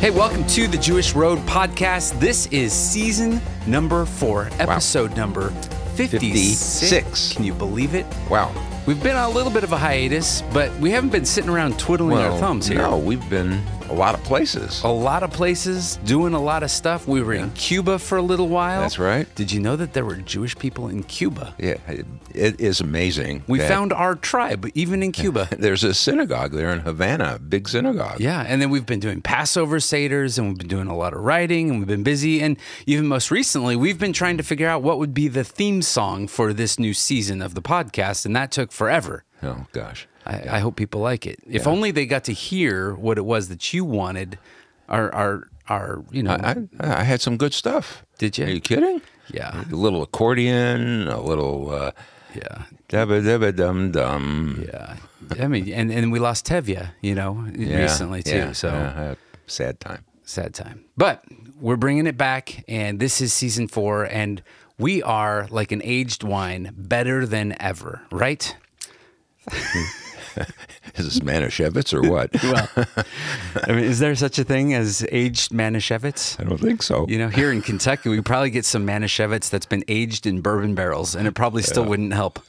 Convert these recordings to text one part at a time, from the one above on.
Hey, welcome to the Jewish Road podcast. This is season number four, episode number 56. 56. Can you believe it? Wow. We've been on a little bit of a hiatus, but we haven't been sitting around twiddling our thumbs here. No, we've been a lot of places. A lot of places, doing a lot of stuff. We were in Cuba for a little while. That's right. Did you know that there were Jewish people in Cuba? Yeah, it, it is amazing. We found our tribe, even in Cuba. there's a synagogue there in Havana, big synagogue. Yeah, and then we've been doing Passover Seders and we've been doing a lot of writing and we've been busy. And even most recently, we've been trying to figure out what would be the theme song for this new season of the podcast. And that took forever. Oh gosh. I, I hope people like it. If only they got to hear what it was that you wanted, our, our, our you know, I, I had some good stuff. Did you? Are you kidding? yeah, A little accordion, a little uh, yeah, dabba dabba dum dum. yeah. I mean, and, and we lost Tevya, you know, recently too. Yeah, so yeah, sad time. sad time. But we're bringing it back, and this is season four, and we are like an aged wine, better than ever, right? Is this Manischewitz or what? Well, I mean, is there such a thing as aged Manischewitz? I don't think so. You know, here in Kentucky, we probably get some Manischewitz that's been aged in bourbon barrels, and it probably still wouldn't help.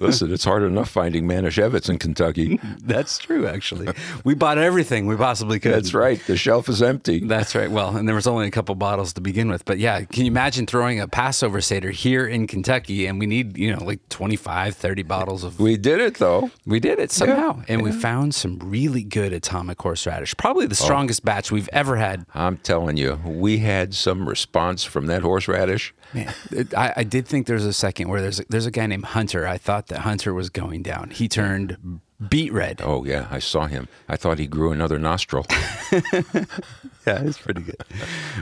Listen, it's hard enough finding Manischewitz in Kentucky. That's true, actually. We bought everything we possibly could. That's right. The shelf is empty. That's right. Well, and there was only a couple bottles to begin with. But yeah, can you imagine throwing a Passover Seder here in Kentucky and we need, you know, like 25, 30 bottles of. We did it though. We did it somehow. and we found some really good atomic horseradish. Probably the oh. strongest batch we've ever had. I'm telling you, we had some response from that horseradish. Man, I, I did think there's a second where there's a, there's a guy named Hunter. I thought that Hunter was going down. He turned beet red. Oh yeah, I saw him. I thought he grew another nostril. Yeah, it's pretty good.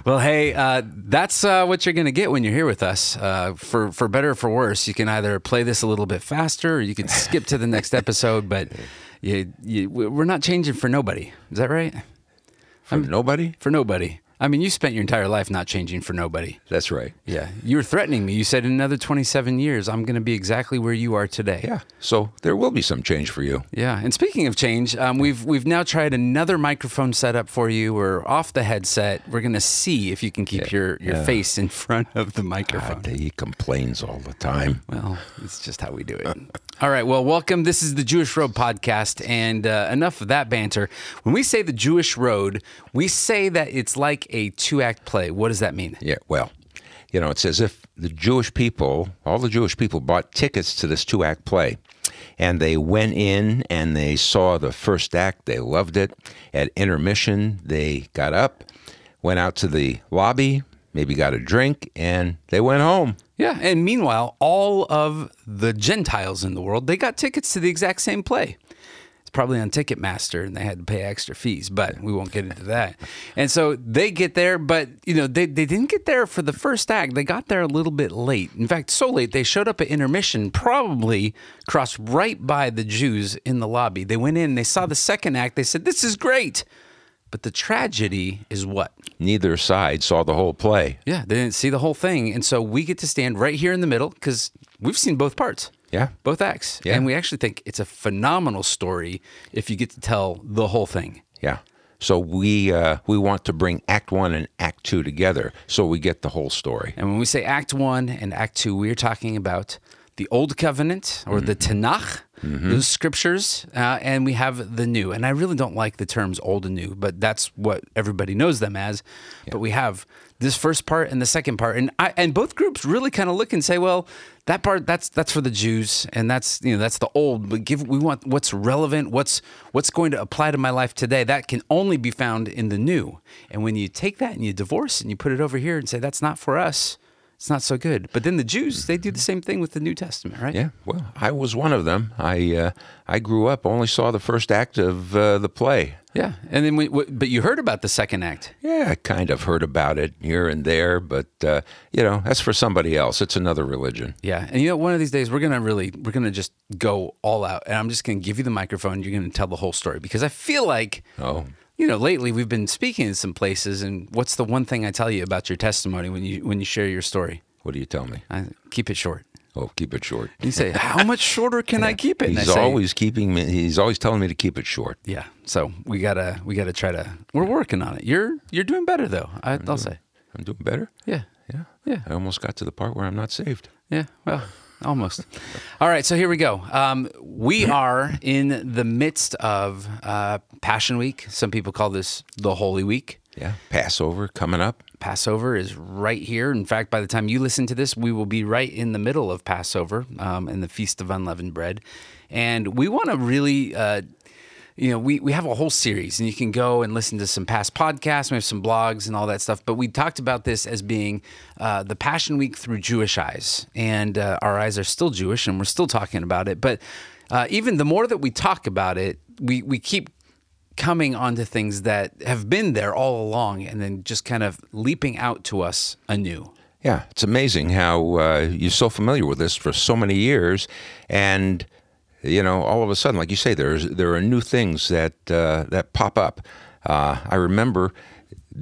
well, hey, uh, that's uh, what you're going to get when you're here with us. Uh, for for better or for worse, you can either play this a little bit faster, or you can skip to the next episode. But you, you, we're not changing for nobody. Is that right? From nobody. For nobody. I mean, you spent your entire life not changing for nobody. That's right. Yeah, you were threatening me. You said in another 27 years, I'm going to be exactly where you are today. Yeah. So there will be some change for you. Yeah, and speaking of change, um, we've we've now tried another microphone setup for you. We're off the headset. We're gonna see if you can keep your, your yeah. face in front of the microphone. God, he complains all the time. Well, it's just how we do it. All right. Well, welcome. This is the Jewish Road podcast, and uh, enough of that banter. When we say the Jewish Road, we say that it's like a two-act play. What does that mean? Yeah. Well, you know, it's as if the Jewish people, all the Jewish people, bought tickets to this two-act play. And they went in and they saw the first act. They loved it. At intermission, they got up, went out to the lobby, maybe got a drink, and they went home. Yeah. And meanwhile, all of the Gentiles in the world they got tickets to the exact same play. Probably on Ticketmaster, and they had to pay extra fees, but we won't get into that. And so they get there, but you know they, they didn't get there for the first act. They got there a little bit late. In fact, so late they showed up at intermission, probably crossed right by the Jews in the lobby. They went in, they saw the second act. They said, "This is great," but the tragedy is what? Neither side saw the whole play. Yeah, they didn't see the whole thing. And so we get to stand right here in the middle because we've seen both parts. Yeah. Both acts. Yeah. And we actually think it's a phenomenal story if you get to tell the whole thing. Yeah. So we uh, we want to bring Act One and Act Two together, so we get the whole story. And when we say Act One and Act Two, we are talking about the Old Covenant or the Tanakh, those scriptures, uh, and we have the New. And I really don't like the terms Old and New, but that's what everybody knows them as. But we have this first part and the second part, and I, and both groups really kind of look and say, well, that part that's that's for the Jews, and that's you know that's the old. But give we want what's relevant, what's what's going to apply to my life today. That can only be found in the New. And when you take that and you divorce and you put it over here and say that's not for us it's not so good. But then the Jews, they do the same thing with the New Testament, right? Yeah, well, I was one of them. I uh, I grew up only saw the first act of uh, the play. Yeah. And then, we, w- but you heard about the second act. Yeah, I kind of heard about it here and there, but uh, you know that's for somebody else. It's another religion. Yeah. And you know, one of these days we're gonna really, we're gonna just go all out, and I'm just gonna give you the microphone. You're gonna tell the whole story because I feel like, Oh, you know, lately we've been speaking in some places, and what's the one thing I tell you about your testimony when you when you share your story? what do you tell me? I keep it short. Oh, keep it short. You say, "How much shorter can I keep it?" And he's say, always keeping me. He's always telling me to keep it short. Yeah. So we gotta we gotta try to. We're working on it. You're you're doing better though. I, I'll say. I'm doing better. Yeah. Yeah. Yeah. I almost got to the part where I'm not saved. Yeah. Well, almost. All right. So here we go. Um, we are in the midst of uh, Passion Week. Some people call this the Holy Week. Yeah. Passover coming up. Passover is right here. In fact, by the time you listen to this, we will be right in the middle of Passover um, and the Feast of Unleavened Bread. And we want to really, uh, you know, we, we have a whole series, and you can go and listen to some past podcasts. We have some blogs and all that stuff. But we talked about this as being uh, the Passion Week through Jewish eyes. And uh, our eyes are still Jewish, and we're still talking about it. But uh, even the more that we talk about it, we, we keep coming onto things that have been there all along and then just kind of leaping out to us anew. Yeah, it's amazing how uh, you're so familiar with this for so many years, and you know, all of a sudden, like you say, there's there are new things that uh, that pop up. Uh, I remember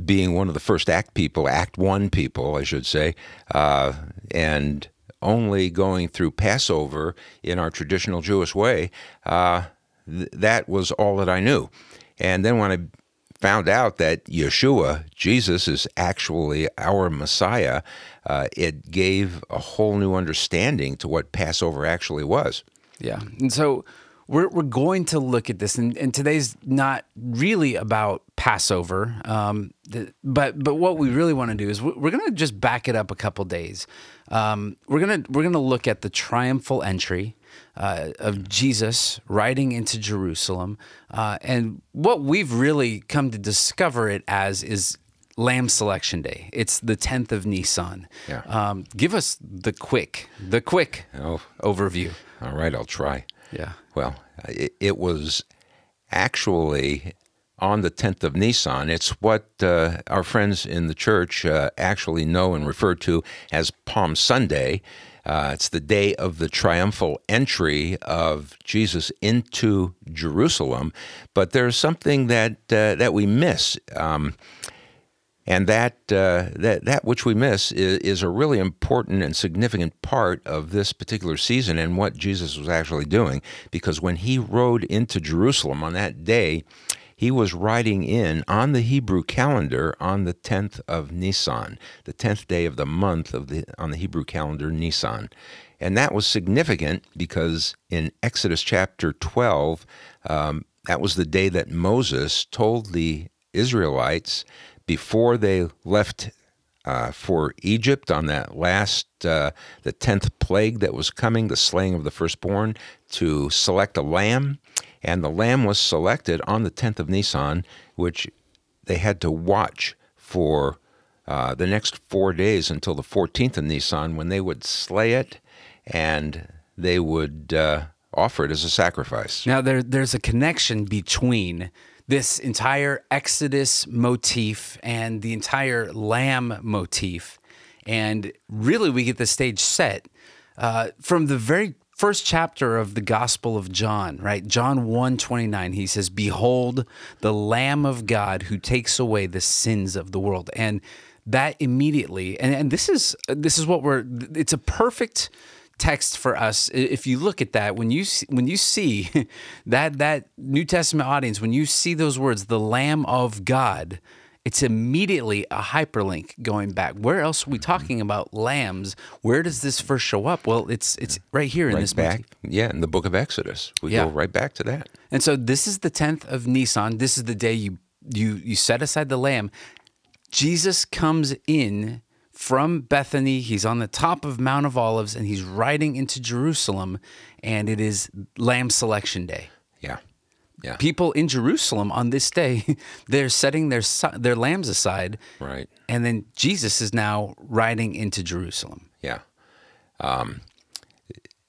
being one of the first Act people, Act One people, I should say, uh, and only going through Passover in our traditional Jewish way. Uh, th- that was all that I knew, and then when I found out that Yeshua, Jesus, is actually our Messiah, uh, it gave a whole new understanding to what Passover actually was. Yeah. And so we're, we're going to look at this, and, and today's not really about Passover, um, the, but but what we really want to do is we're, we're going to just back it up a couple days. Um, we're gonna we're gonna look at the triumphal entry uh, of Jesus riding into Jerusalem, uh, and what we've really come to discover it as is Lamb Selection Day. It's the tenth of Nisan. Yeah. Um, give us the quick the quick Oh. overview. All right, I'll try. Yeah. Well, it, it was actually on the 10th of Nisan. It's what uh, our friends in the church uh, actually know and refer to as Palm Sunday. Uh, it's the day of the triumphal entry of Jesus into Jerusalem. But there's something that uh, that we miss. Um, and that uh, that that which we miss is, is, a really important and significant part of this particular season and what Jesus was actually doing. Because when he rode into Jerusalem on that day, he was riding in on the Hebrew calendar on the tenth of Nisan, the tenth day of the month of the on the Hebrew calendar Nisan. And that was significant because in Exodus chapter 12, um, that was the day that Moses told the Israelites before they left uh, for Egypt on that last, uh, the 10th plague that was coming, the slaying of the firstborn, to select a lamb. And the lamb was selected on the 10th of Nisan, which they had to watch for uh, the next four days until the 14th of Nisan when they would slay it and they would uh, offer it as a sacrifice. Now there there's a connection between this entire Exodus motif and the entire Lamb motif, and really we get the stage set uh, from the very first chapter of the Gospel of John, right? John 1 29, he says, Behold, the Lamb of God who takes away the sins of the world. And that immediately, and, and this is this is what we're it's a perfect text for us if you look at that when you see, when you see that that New Testament audience when you see those words the lamb of God it's immediately a hyperlink going back where else are we mm-hmm. talking about lambs where does this first show up well it's it's right here in right this back, motif. yeah, in the book of Exodus. We Yeah. go right back to that. and so this is the 10th of Nisan this is the day you you you set aside the lamb Jesus comes in from Bethany. He's on the top of Mount of Olives and he's riding into Jerusalem, and it is Lamb Selection Day. Yeah, yeah, People in Jerusalem on this day, they're setting their their lambs aside, right. and then Jesus is now riding into Jerusalem. Yeah. Um,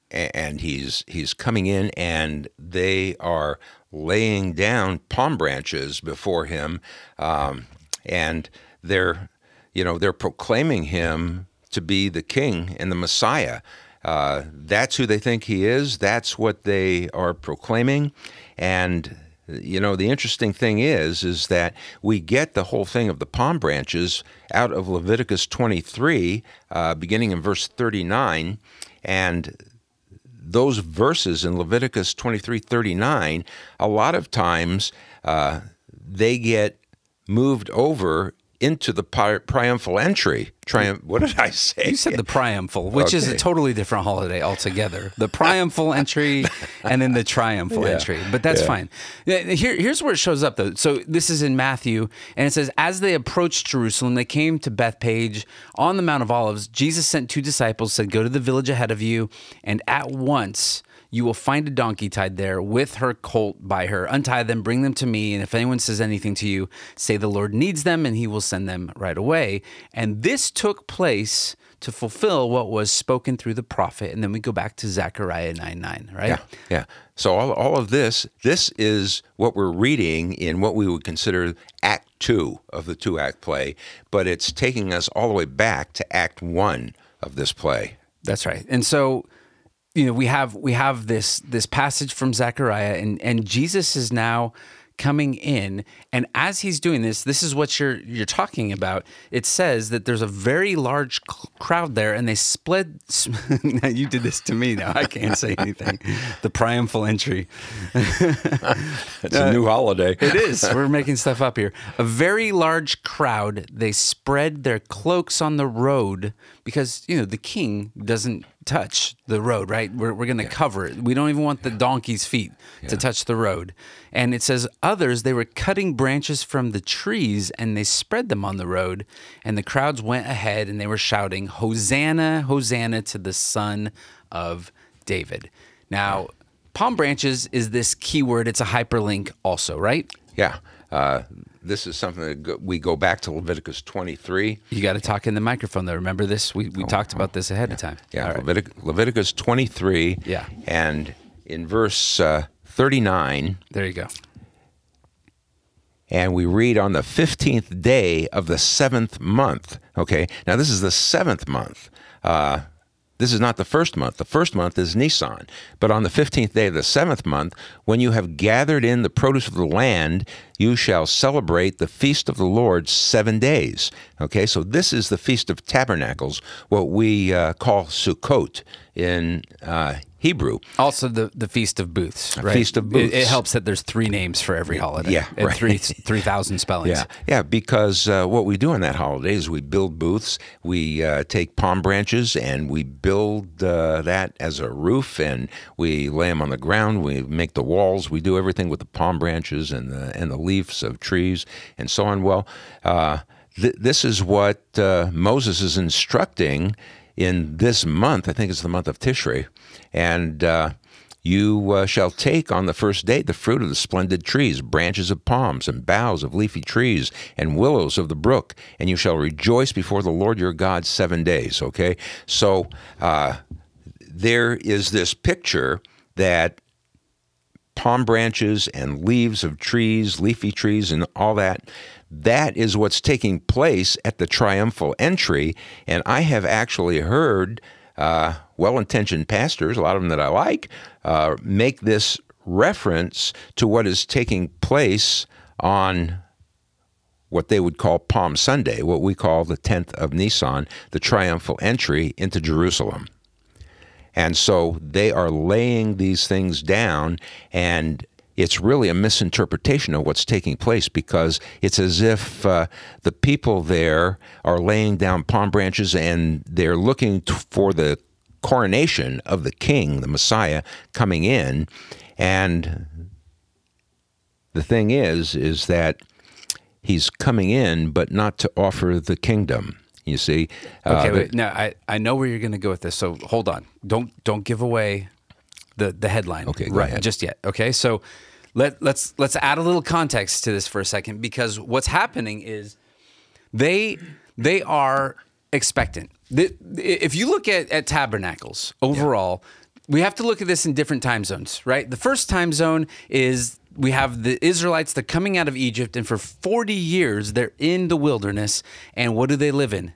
and he's he's coming in, and they are laying down palm branches before him, um, and they're you know they're proclaiming him to be the King and the Messiah. Uh, that's who they think he is. That's what they are proclaiming, and you know the interesting thing is is that we get the whole thing of the palm branches out of Leviticus 23, uh, beginning in verse 39. And those verses in Leviticus 23 39, a lot of times uh, they get moved over into the triumphal entry. Triumph. What did I say? You said the triumphal, which is a totally different holiday altogether. The triumphal entry and then the triumphal Yeah. entry. But that's Yeah. fine. Here, here's where it shows up, though. So this is in Matthew, and it says, As they approached Jerusalem, they came to Bethphage on the Mount of Olives. Jesus sent two disciples, said, Go to the village ahead of you, and at once you will find a donkey tied there with her colt by her. Untie them, bring them to me, and if anyone says anything to you, say the Lord needs them, and he will send them right away. And this took place to fulfill what was spoken through the prophet. And then we go back to Zechariah 9 9, right? Yeah, yeah. So all, all of this, this is what we're reading in what we would consider Act Two of the two act play, but it's taking us all the way back to Act One of this play. That's right. And so, you know, we have we have this this passage from Zechariah, and and Jesus is now coming in, and as he's doing this, this is what you're you're talking about. It says that there's a very large c- crowd there, and they split. now you did this to me. Now I can't say anything. The triumphal entry. It's a new uh, holiday. It is. We're making stuff up here. A very large crowd. They spread their cloaks on the road because, you know, the king doesn't touch the road, right? We're, we're going to cover it. We don't even want the donkey's feet to touch the road. And it says, others, they were cutting branches from the trees and they spread them on the road. And the crowds went ahead and they were shouting, Hosanna, Hosanna to the Son of David. Now, palm branches is this keyword. It's a hyperlink also, right? Yeah. Uh, this is something that we go back to Leviticus 23. You got to talk in the microphone though. Remember this? We, we talked about this ahead of time. Oh, Yeah, right. Levitic- Leviticus 23. Yeah. And in verse uh, 39, There you go. and we read on the 15th day of the seventh month. Okay, now this is the seventh month. Uh, this is not the first month. The first month is Nisan. But on the 15th day of the seventh month, when you have gathered in the produce of the land, you shall celebrate the feast of the Lord seven days. Okay, so this is the Feast of Tabernacles, what we uh, call Sukkot in uh, Hebrew. Also, the, the Feast of Booths, right? Feast of It- Booths. It, helps that there's three names for every holiday. Yeah, and right. three three thousand spellings. Yeah, yeah, because uh, what we do on that holiday is we build booths. We uh, take palm branches and we build uh, that as a roof, and we lay them on the ground. We make the walls. We do everything with the palm branches and the and the leaves of trees and so on. Well, uh, th- this is what uh, Moses is instructing in this month. I think it's the month of Tishrei, and. Uh, you uh, shall take on the first day the fruit of the splendid trees, branches of palms, and boughs of leafy trees, and willows of the brook, and you shall rejoice before the Lord your God seven days. Okay? So uh, there is this picture that palm branches and leaves of trees, leafy trees, and all that. That is what's taking place at the triumphal entry. And I have actually heard uh, well intentioned pastors, a lot of them that I like, uh, make this reference to what is taking place on what they would call Palm Sunday, what we call the 10th of Nisan, the triumphal entry into Jerusalem. And so they are laying these things down, and it's really a misinterpretation of what's taking place because it's as if uh, the people there are laying down palm branches and they're looking t- for the coronation of the king, the Messiah, coming in. And the thing is, is that he's coming in, but not to offer the kingdom. You see, Uh, Okay, wait. Now I, I know where you're going to go with this. So hold on. Don't don't give away the the headline. Okay, right, ahead. Just yet. Okay, so let let's let's add a little context to this for a second because what's happening is they they are expectant. If you look at, at tabernacles overall, we have to look at this in different time zones, right? The first time zone is we have the Israelites, they're coming out of Egypt, and for 40 years they're in the wilderness. And what do they live in?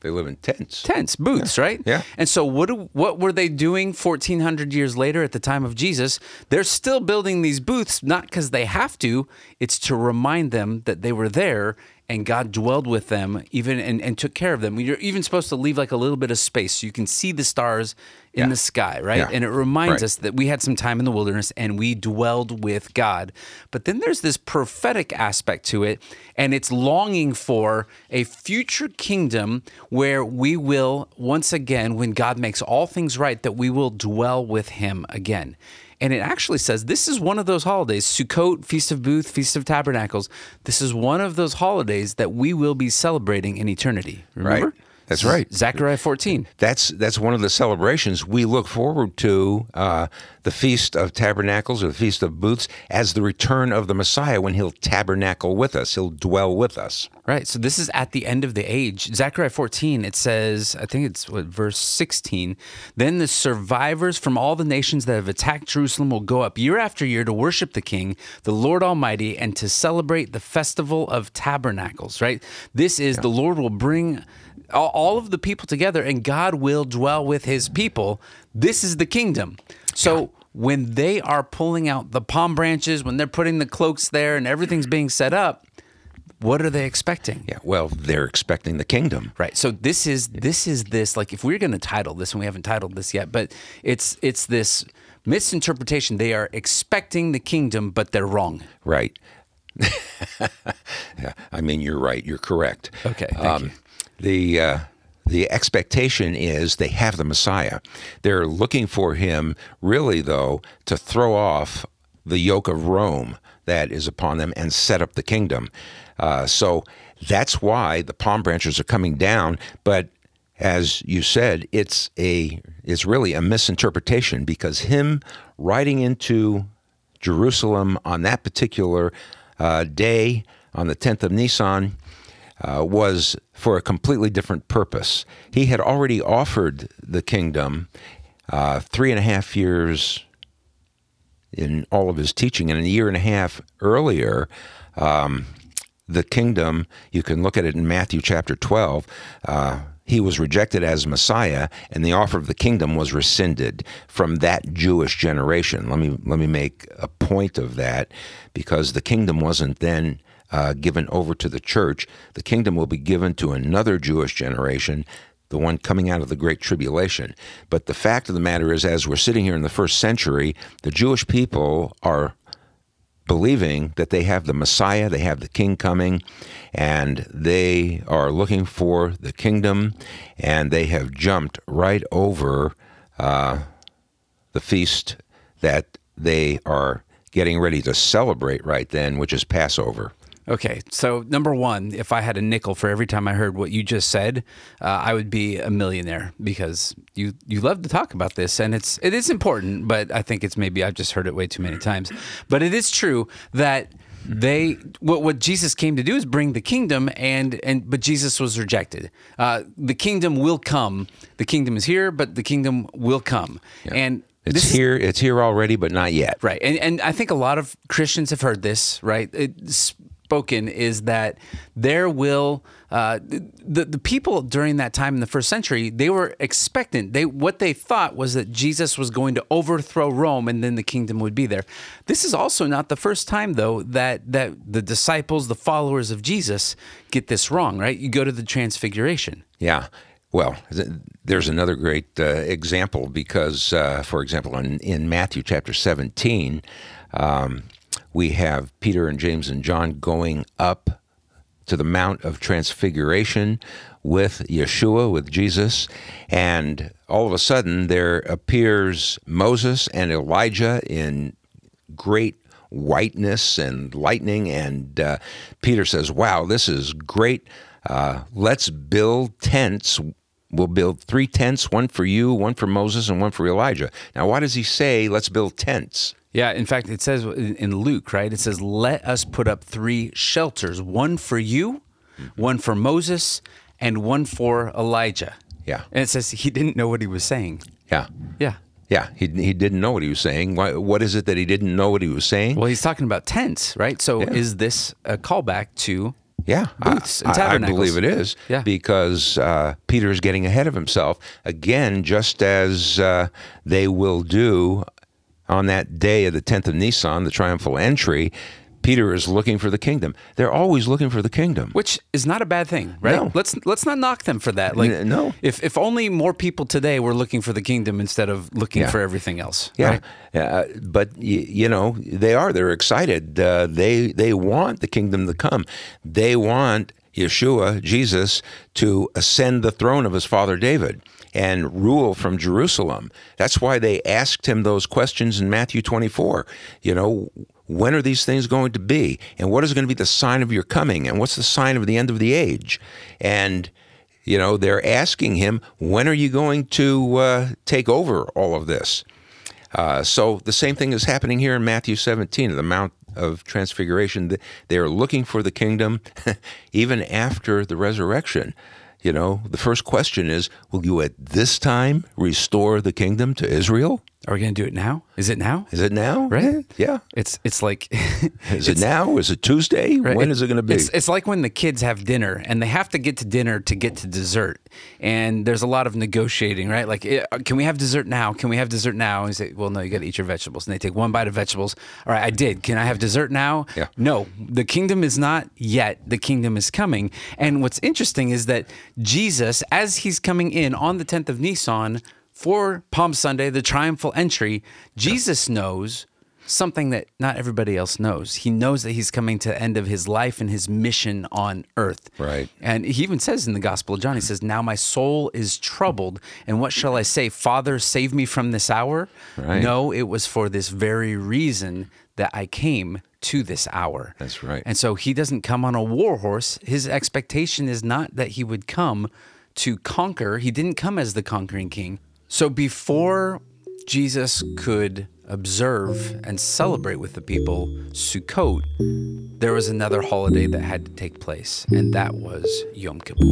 they live in tents. tents, booths, right? Yeah. And so what do, what were they doing 1400 years later at the time of Jesus? They're still building these booths not cuz they have to, it's to remind them that they were there and God dwelled with them, even and, and took care of them. You're even supposed to leave like a little bit of space so you can see the stars in Yeah. the sky, right? Yeah. And it reminds Right. us that we had some time in the wilderness and we dwelled with God. But then there's this prophetic aspect to it, and it's longing for a future kingdom where we will, once again, when God makes all things right, that we will dwell with Him again. And it actually says this is one of those holidays Sukkot, Feast of Booth, Feast of Tabernacles. This is one of those holidays that we will be celebrating in eternity. Remember? That's right. Zechariah 14. That's that's one of the celebrations we look forward to uh, the feast of tabernacles or the feast of booths as the return of the Messiah when he'll tabernacle with us, he'll dwell with us. Right. So this is at the end of the age. Zechariah 14, it says, I think it's what, verse 16. Then the survivors from all the nations that have attacked Jerusalem will go up year after year to worship the King, the Lord Almighty, and to celebrate the festival of tabernacles, right? This is the Lord will bring all, of the people together and God will dwell with his people. This is the kingdom. So when they are pulling out the palm branches, when they're putting the cloaks there and everything's being set up, what are they expecting? Yeah, well, they're expecting the kingdom. Right. So this is this is this like if we're going to title this and we haven't titled this yet, but it's it's this misinterpretation. They are expecting the kingdom, but they're wrong. Right. yeah, I mean, you're right. You're correct. Okay, thank um, you. The uh, the expectation is they have the Messiah. They're looking for him, really, though, to throw off the yoke of Rome that is upon them and set up the kingdom. Uh, so that's why the palm branches are coming down. But as you said, it's a it's really a misinterpretation because him riding into Jerusalem on that particular uh, day, on the 10th of Nisan, uh, was for a completely different purpose. He had already offered the kingdom uh, three and a half years in all of his teaching, and a year and a half earlier, um, the kingdom, you can look at it in Matthew chapter 12. Uh, he was rejected as Messiah, and the offer of the kingdom was rescinded from that Jewish generation. Let me let me make a point of that, because the kingdom wasn't then uh, given over to the church. The kingdom will be given to another Jewish generation, the one coming out of the Great Tribulation. But the fact of the matter is, as we're sitting here in the first century, the Jewish people are believing that they have the Messiah, they have the King coming, and they are looking for the kingdom, and they have jumped right over uh, the feast that they are getting ready to celebrate right then, which is Passover. Okay, so number one, if I had a nickel for every time I heard what you just said, uh, I would be a millionaire because you you love to talk about this, and it's it is important. But I think it's maybe I've just heard it way too many times. But it is true that they what what Jesus came to do is bring the kingdom, and and but Jesus was rejected. Uh, the kingdom will come. The kingdom is here, but the kingdom will come, and It's this here, it's here already, but not yet. Right. And and I think a lot of Christians have heard this, right? It's spoken is that there will uh, the the people during that time in the first century they were expectant. They what they thought was that Jesus was going to overthrow Rome and then the kingdom would be there. This is also not the first time though that that the disciples, the followers of Jesus, get this wrong. Right? You go to the Transfiguration. Yeah. Well, th- there's another great uh, example because, uh, for example, in, in Matthew chapter 17, um, we have Peter and James and John going up to the Mount of Transfiguration with Yeshua, with Jesus, and all of a sudden there appears Moses and Elijah in great whiteness and lightning. And uh, Peter says, Wow, this is great. Uh, let's build tents. We'll build three tents one for you, one for Moses, and one for Elijah. Now, why does he say, Let's build tents? Yeah, in fact, it says in Luke, right? It says, "Let us put up three shelters: one for you, one for Moses, and one for Elijah." Yeah. and it says he didn't know what he was saying. Yeah. Yeah. Yeah, he, he didn't know what he was saying. Why, what is it that he didn't know what he was saying? Well, he's talking about tents, right? So, is this a callback to? Yeah, Booths I- I believe it is. Yeah. because uh, Peter is getting ahead of himself again, just as uh, they will do on that day of the tenth of Nisan, the triumphal entry. Peter is looking for the kingdom. They're always looking for the kingdom. which is not a bad thing, right? No. Let's let's not knock them for that. Like, N- no. If if only more people today were looking for the kingdom instead of looking Yeah. for everything else. Yeah, right? uh, but y- you know they are. They're excited. Uh, they they want the kingdom to come. They want Yeshua, Jesus, to ascend the throne of his father David and rule from Jerusalem. That's why they asked him those questions in Matthew 24. You know, when are these things going to be? And what is going to be the sign of your coming? And what's the sign of the end of the age? And you know, they're asking him, when are you going to uh, take over all of this? Uh, so the same thing is happening here in Matthew 17, the Mount of Transfiguration. They're looking for the kingdom even after the resurrection. You know, the first question is, will you at this time restore the kingdom to Israel? Are we going to do it now? Is it now? Is it now? Right? Yeah. It's it's like Is it now? Is it Tuesday? Right. When is it going to be? It's, it's like when the kids have dinner and they have to get to dinner to get to dessert. And there's a lot of negotiating, right? Like, eh, can we have dessert now? Can we have dessert now? And you say, well, no, you got to eat your vegetables. And they take one bite of vegetables. All right, I did. Can I have dessert now? Yeah. No, the kingdom is not yet. The kingdom is coming. And what's interesting is that Jesus, as he's coming in on the 10th of Nisan for Palm Sunday, the triumphal entry, Jesus knows something that not everybody else knows. He knows that he's coming to the end of his life and his mission on earth. Right. And he even says in the Gospel of John, he says, Now my soul is troubled. And what shall I say? Father, save me from this hour? Right. No, it was for this very reason that I came to this hour. That's right. And so he doesn't come on a war horse. His expectation is not that he would come to conquer. He didn't come as the conquering king. So before Jesus could observe and celebrate with the people Sukkot, there was another holiday that had to take place, and that was Yom Kippur.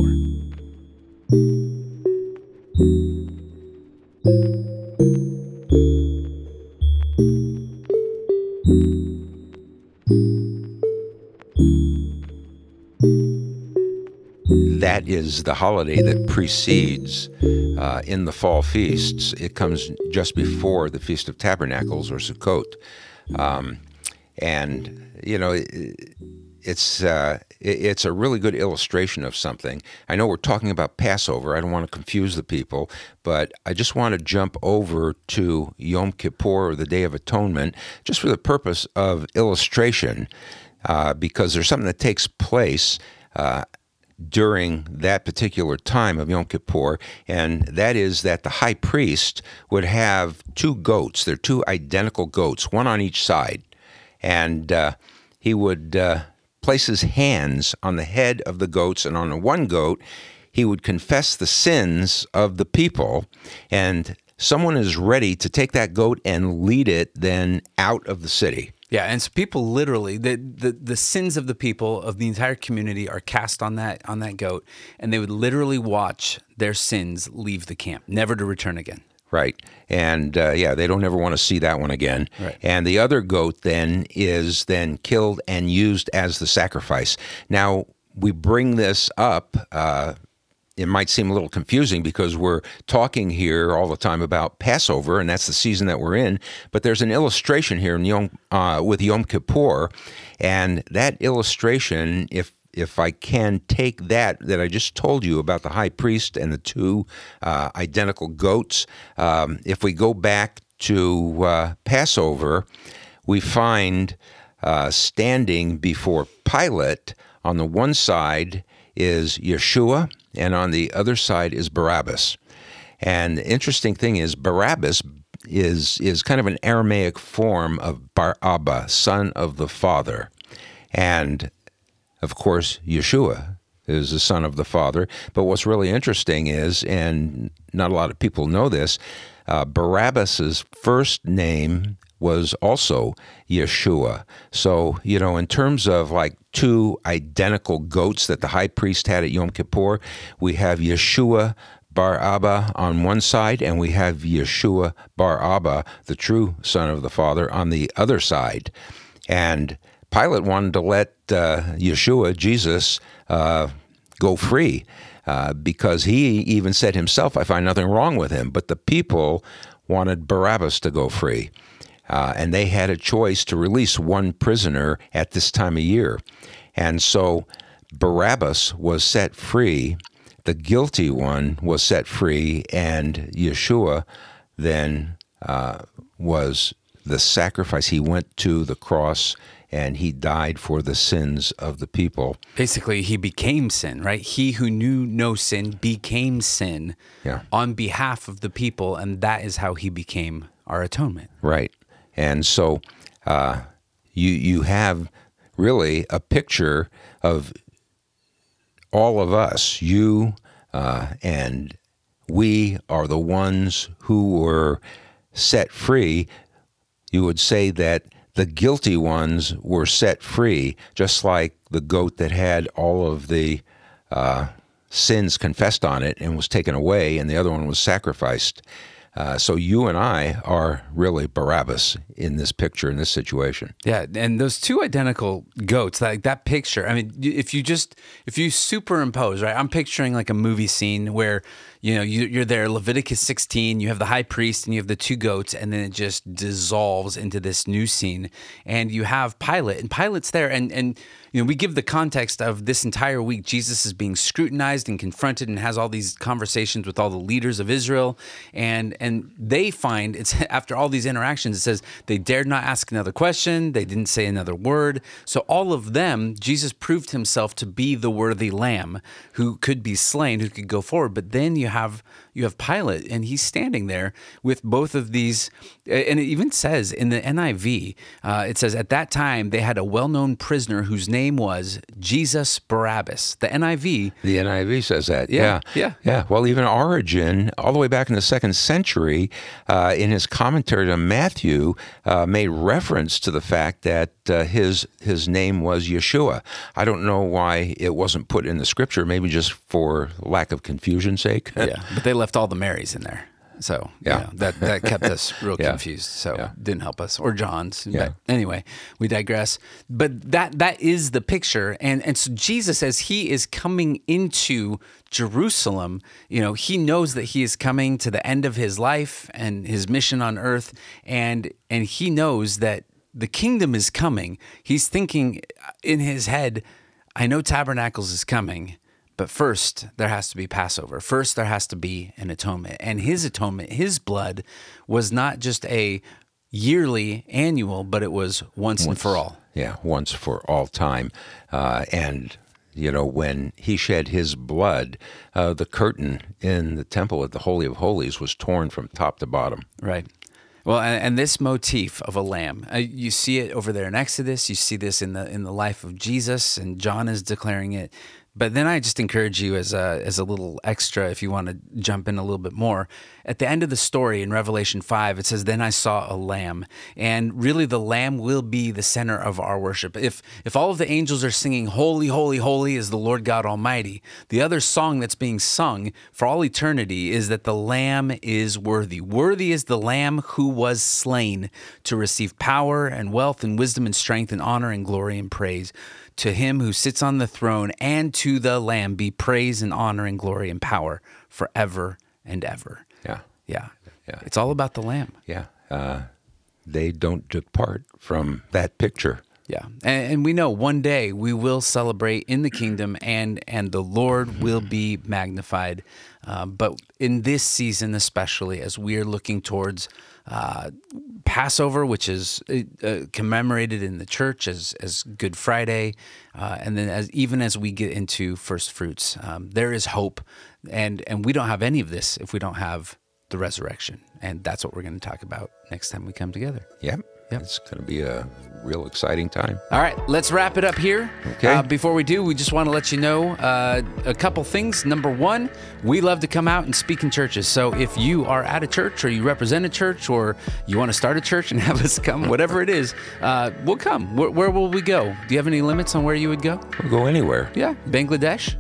That is the holiday that precedes uh, in the fall feasts. It comes just before the Feast of Tabernacles or Sukkot, um, and you know it, it's uh, it's a really good illustration of something. I know we're talking about Passover. I don't want to confuse the people, but I just want to jump over to Yom Kippur or the Day of Atonement, just for the purpose of illustration, uh, because there's something that takes place. Uh, during that particular time of Yom Kippur, and that is that the high priest would have two goats. They're two identical goats, one on each side, and uh, he would uh, place his hands on the head of the goats, and on the one goat, he would confess the sins of the people, and someone is ready to take that goat and lead it then out of the city. Yeah, and so people literally the, the the sins of the people of the entire community are cast on that on that goat, and they would literally watch their sins leave the camp, never to return again. Right. And uh, yeah, they don't ever want to see that one again. Right. And the other goat then is then killed and used as the sacrifice. Now, we bring this up. Uh, it might seem a little confusing because we're talking here all the time about Passover, and that's the season that we're in. But there's an illustration here Yom, uh, with Yom Kippur, and that illustration, if if I can take that that I just told you about the high priest and the two uh, identical goats, um, if we go back to uh, Passover, we find uh, standing before Pilate on the one side is Yeshua, and on the other side is Barabbas. And the interesting thing is Barabbas is is kind of an Aramaic form of Bar Abba, son of the Father, and of course Yeshua is the son of the Father. But what's really interesting is, and not a lot of people know this, uh, Barabbas's first name was also Yeshua. So, you know, in terms of like two identical goats that the high priest had at Yom Kippur, we have Yeshua Bar Abba on one side, and we have Yeshua Bar Abba, the true son of the Father, on the other side. And Pilate wanted to let uh, Yeshua, Jesus, uh, go free uh, because he even said himself, I find nothing wrong with him. But the people wanted Barabbas to go free. Uh, and they had a choice to release one prisoner at this time of year. And so Barabbas was set free, the guilty one was set free, and Yeshua then uh, was the sacrifice. He went to the cross and he died for the sins of the people. Basically, he became sin, right? He who knew no sin became sin Yeah. on behalf of the people, and that is how he became our atonement. Right. And so uh, you you have really a picture of all of us, you uh, and we are the ones who were set free. You would say that the guilty ones were set free, just like the goat that had all of the uh, sins confessed on it and was taken away, and the other one was sacrificed. Uh, so you and I are really Barabbas in this picture, in this situation. Yeah, and those two identical goats, like that picture. I mean, if you just if you superimpose, right? I'm picturing like a movie scene where you know you, you're there, Leviticus 16. You have the high priest and you have the two goats, and then it just dissolves into this new scene, and you have Pilate, and Pilate's there, and and you know we give the context of this entire week. Jesus is being scrutinized and confronted, and has all these conversations with all the leaders of Israel, and and they find it's after all these interactions. It says they dared not ask another question. They didn't say another word. So all of them, Jesus proved himself to be the worthy lamb who could be slain, who could go forward. But then you have you have Pilate, and he's standing there with both of these. And it even says in the NIV, uh, it says at that time they had a well-known prisoner whose name was Jesus Barabbas. The NIV The NIV says that. Yeah, Yeah. yeah. Yeah. Well, even Origen, all the way back in the second century, uh, in his commentary to Matthew, uh, made reference to the fact that uh, his his name was Yeshua. I don't know why it wasn't put in the scripture, maybe just for lack of confusion's sake. yeah, but they left all the Marys in there. So Yeah. yeah, that that kept us real Yeah. confused. So Yeah. didn't help us or John's. Yeah. But anyway, we digress. But that that is the picture, and and so Jesus, as he is coming into Jerusalem, you know, he knows that he is coming to the end of his life and his mission on earth, and and he knows that the kingdom is coming. He's thinking in his head, I know tabernacles is coming. But first, there has to be Passover. First, there has to be an atonement. And his atonement, his blood, was not just a yearly, annual, but it was once, and for all. Yeah, once for all time. Uh, and, you know, when he shed his blood, uh, the curtain in the temple at the Holy of Holies was torn from top to bottom. Right. Well, and, and this motif of a lamb, uh, you see it over there in Exodus. You see this in the in the life of Jesus, and John is declaring it. But then I just encourage you as a as a little extra, if you want to jump in a little bit more. At the end of the story in Revelation five, it says, "Then I saw a lamb," and really the lamb will be the center of our worship. If if all of the angels are singing, "Holy, holy, holy is the Lord God Almighty," the other song that's being sung for all eternity is that the lamb is worthy. Worthy is the lamb who was slain to receive power and wealth and wisdom and strength and honor and glory and praise. To him who sits on the throne and to the lamb be praise and honor and glory and power forever and ever. Yeah. Yeah. It's all about the lamb. Yeah. Uh, they don't depart from that picture. Yeah, and, and we know one day we will celebrate in the kingdom, and and the Lord will be magnified. Uh, but in this season, especially as we are looking towards uh, Passover, which is uh, commemorated in the church as as Good Friday, uh, and then as even as we get into first fruits, um, there is hope, and and we don't have any of this if we don't have the resurrection, and that's what we're going to talk about next time we come together. Yep. Yep. It's going to be a real exciting time. All right, let's wrap it up here. Okay. Uh, before we do, we just want to let you know uh, a couple things. Number one, we love to come out and speak in churches. So if you are at a church or you represent a church or you want to start a church and have us come, whatever it is, uh, we'll come. Where, where will we go? Do you have any limits on where you would go? We'll go anywhere. Yeah, Bangladesh.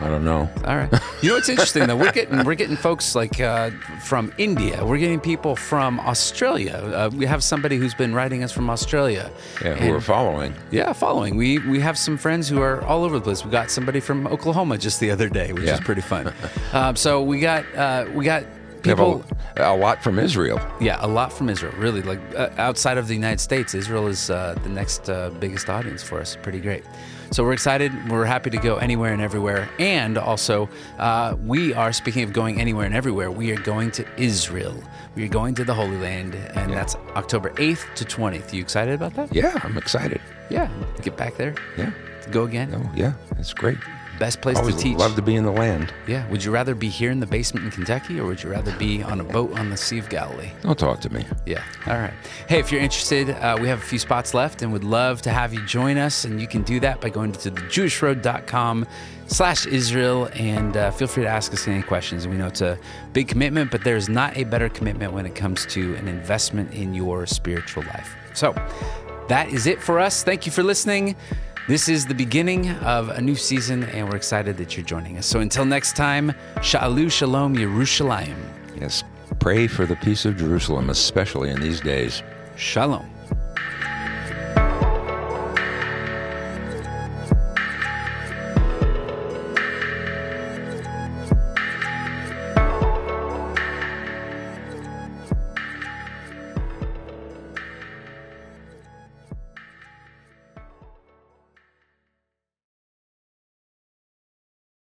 I don't know. All right. You know what's interesting though? We're getting we're getting folks like uh, from India. We're getting people from Australia. Uh, we have somebody who's been writing us from Australia. Yeah, who And- are following. yeah, following. We we have some friends who are all over the place. We got somebody from Oklahoma just the other day, which Yeah. is pretty fun. um, so we got uh, we got people. a, a lot from Israel. Yeah, a lot from Israel. Really, like uh, outside of the United States, Israel is uh, the next uh, biggest audience for us. Pretty great. So we're excited. We're happy to go anywhere and everywhere. And also, uh, we are speaking of going anywhere and everywhere. We are going to Israel. We are going to the Holy Land, and that's October eighth to twentieth. You excited about that? Yeah, I'm excited. Yeah. Get back there. Yeah. Go again. Oh, yeah, that's great. Best place Always to teach. love to be in the land. Yeah. Would you rather be here in the basement in Kentucky, or would you rather be on a boat on the Sea of Galilee? Don't talk to me. Yeah. All right. Hey, if you're interested, uh, we have a few spots left and would love to have you join us. And you can do that by going to thejewishroad.com slash Israel and uh, feel free to ask us any questions. We know it's a big commitment, but there's not a better commitment when it comes to an investment in your spiritual life. So that is it for us. Thank you for listening. This is the beginning of a new season, and we're excited that you're joining us. So until next time, Sha'alu Shalom Yerushalayim. Yes, pray for the peace of Jerusalem, especially in these days. Shalom.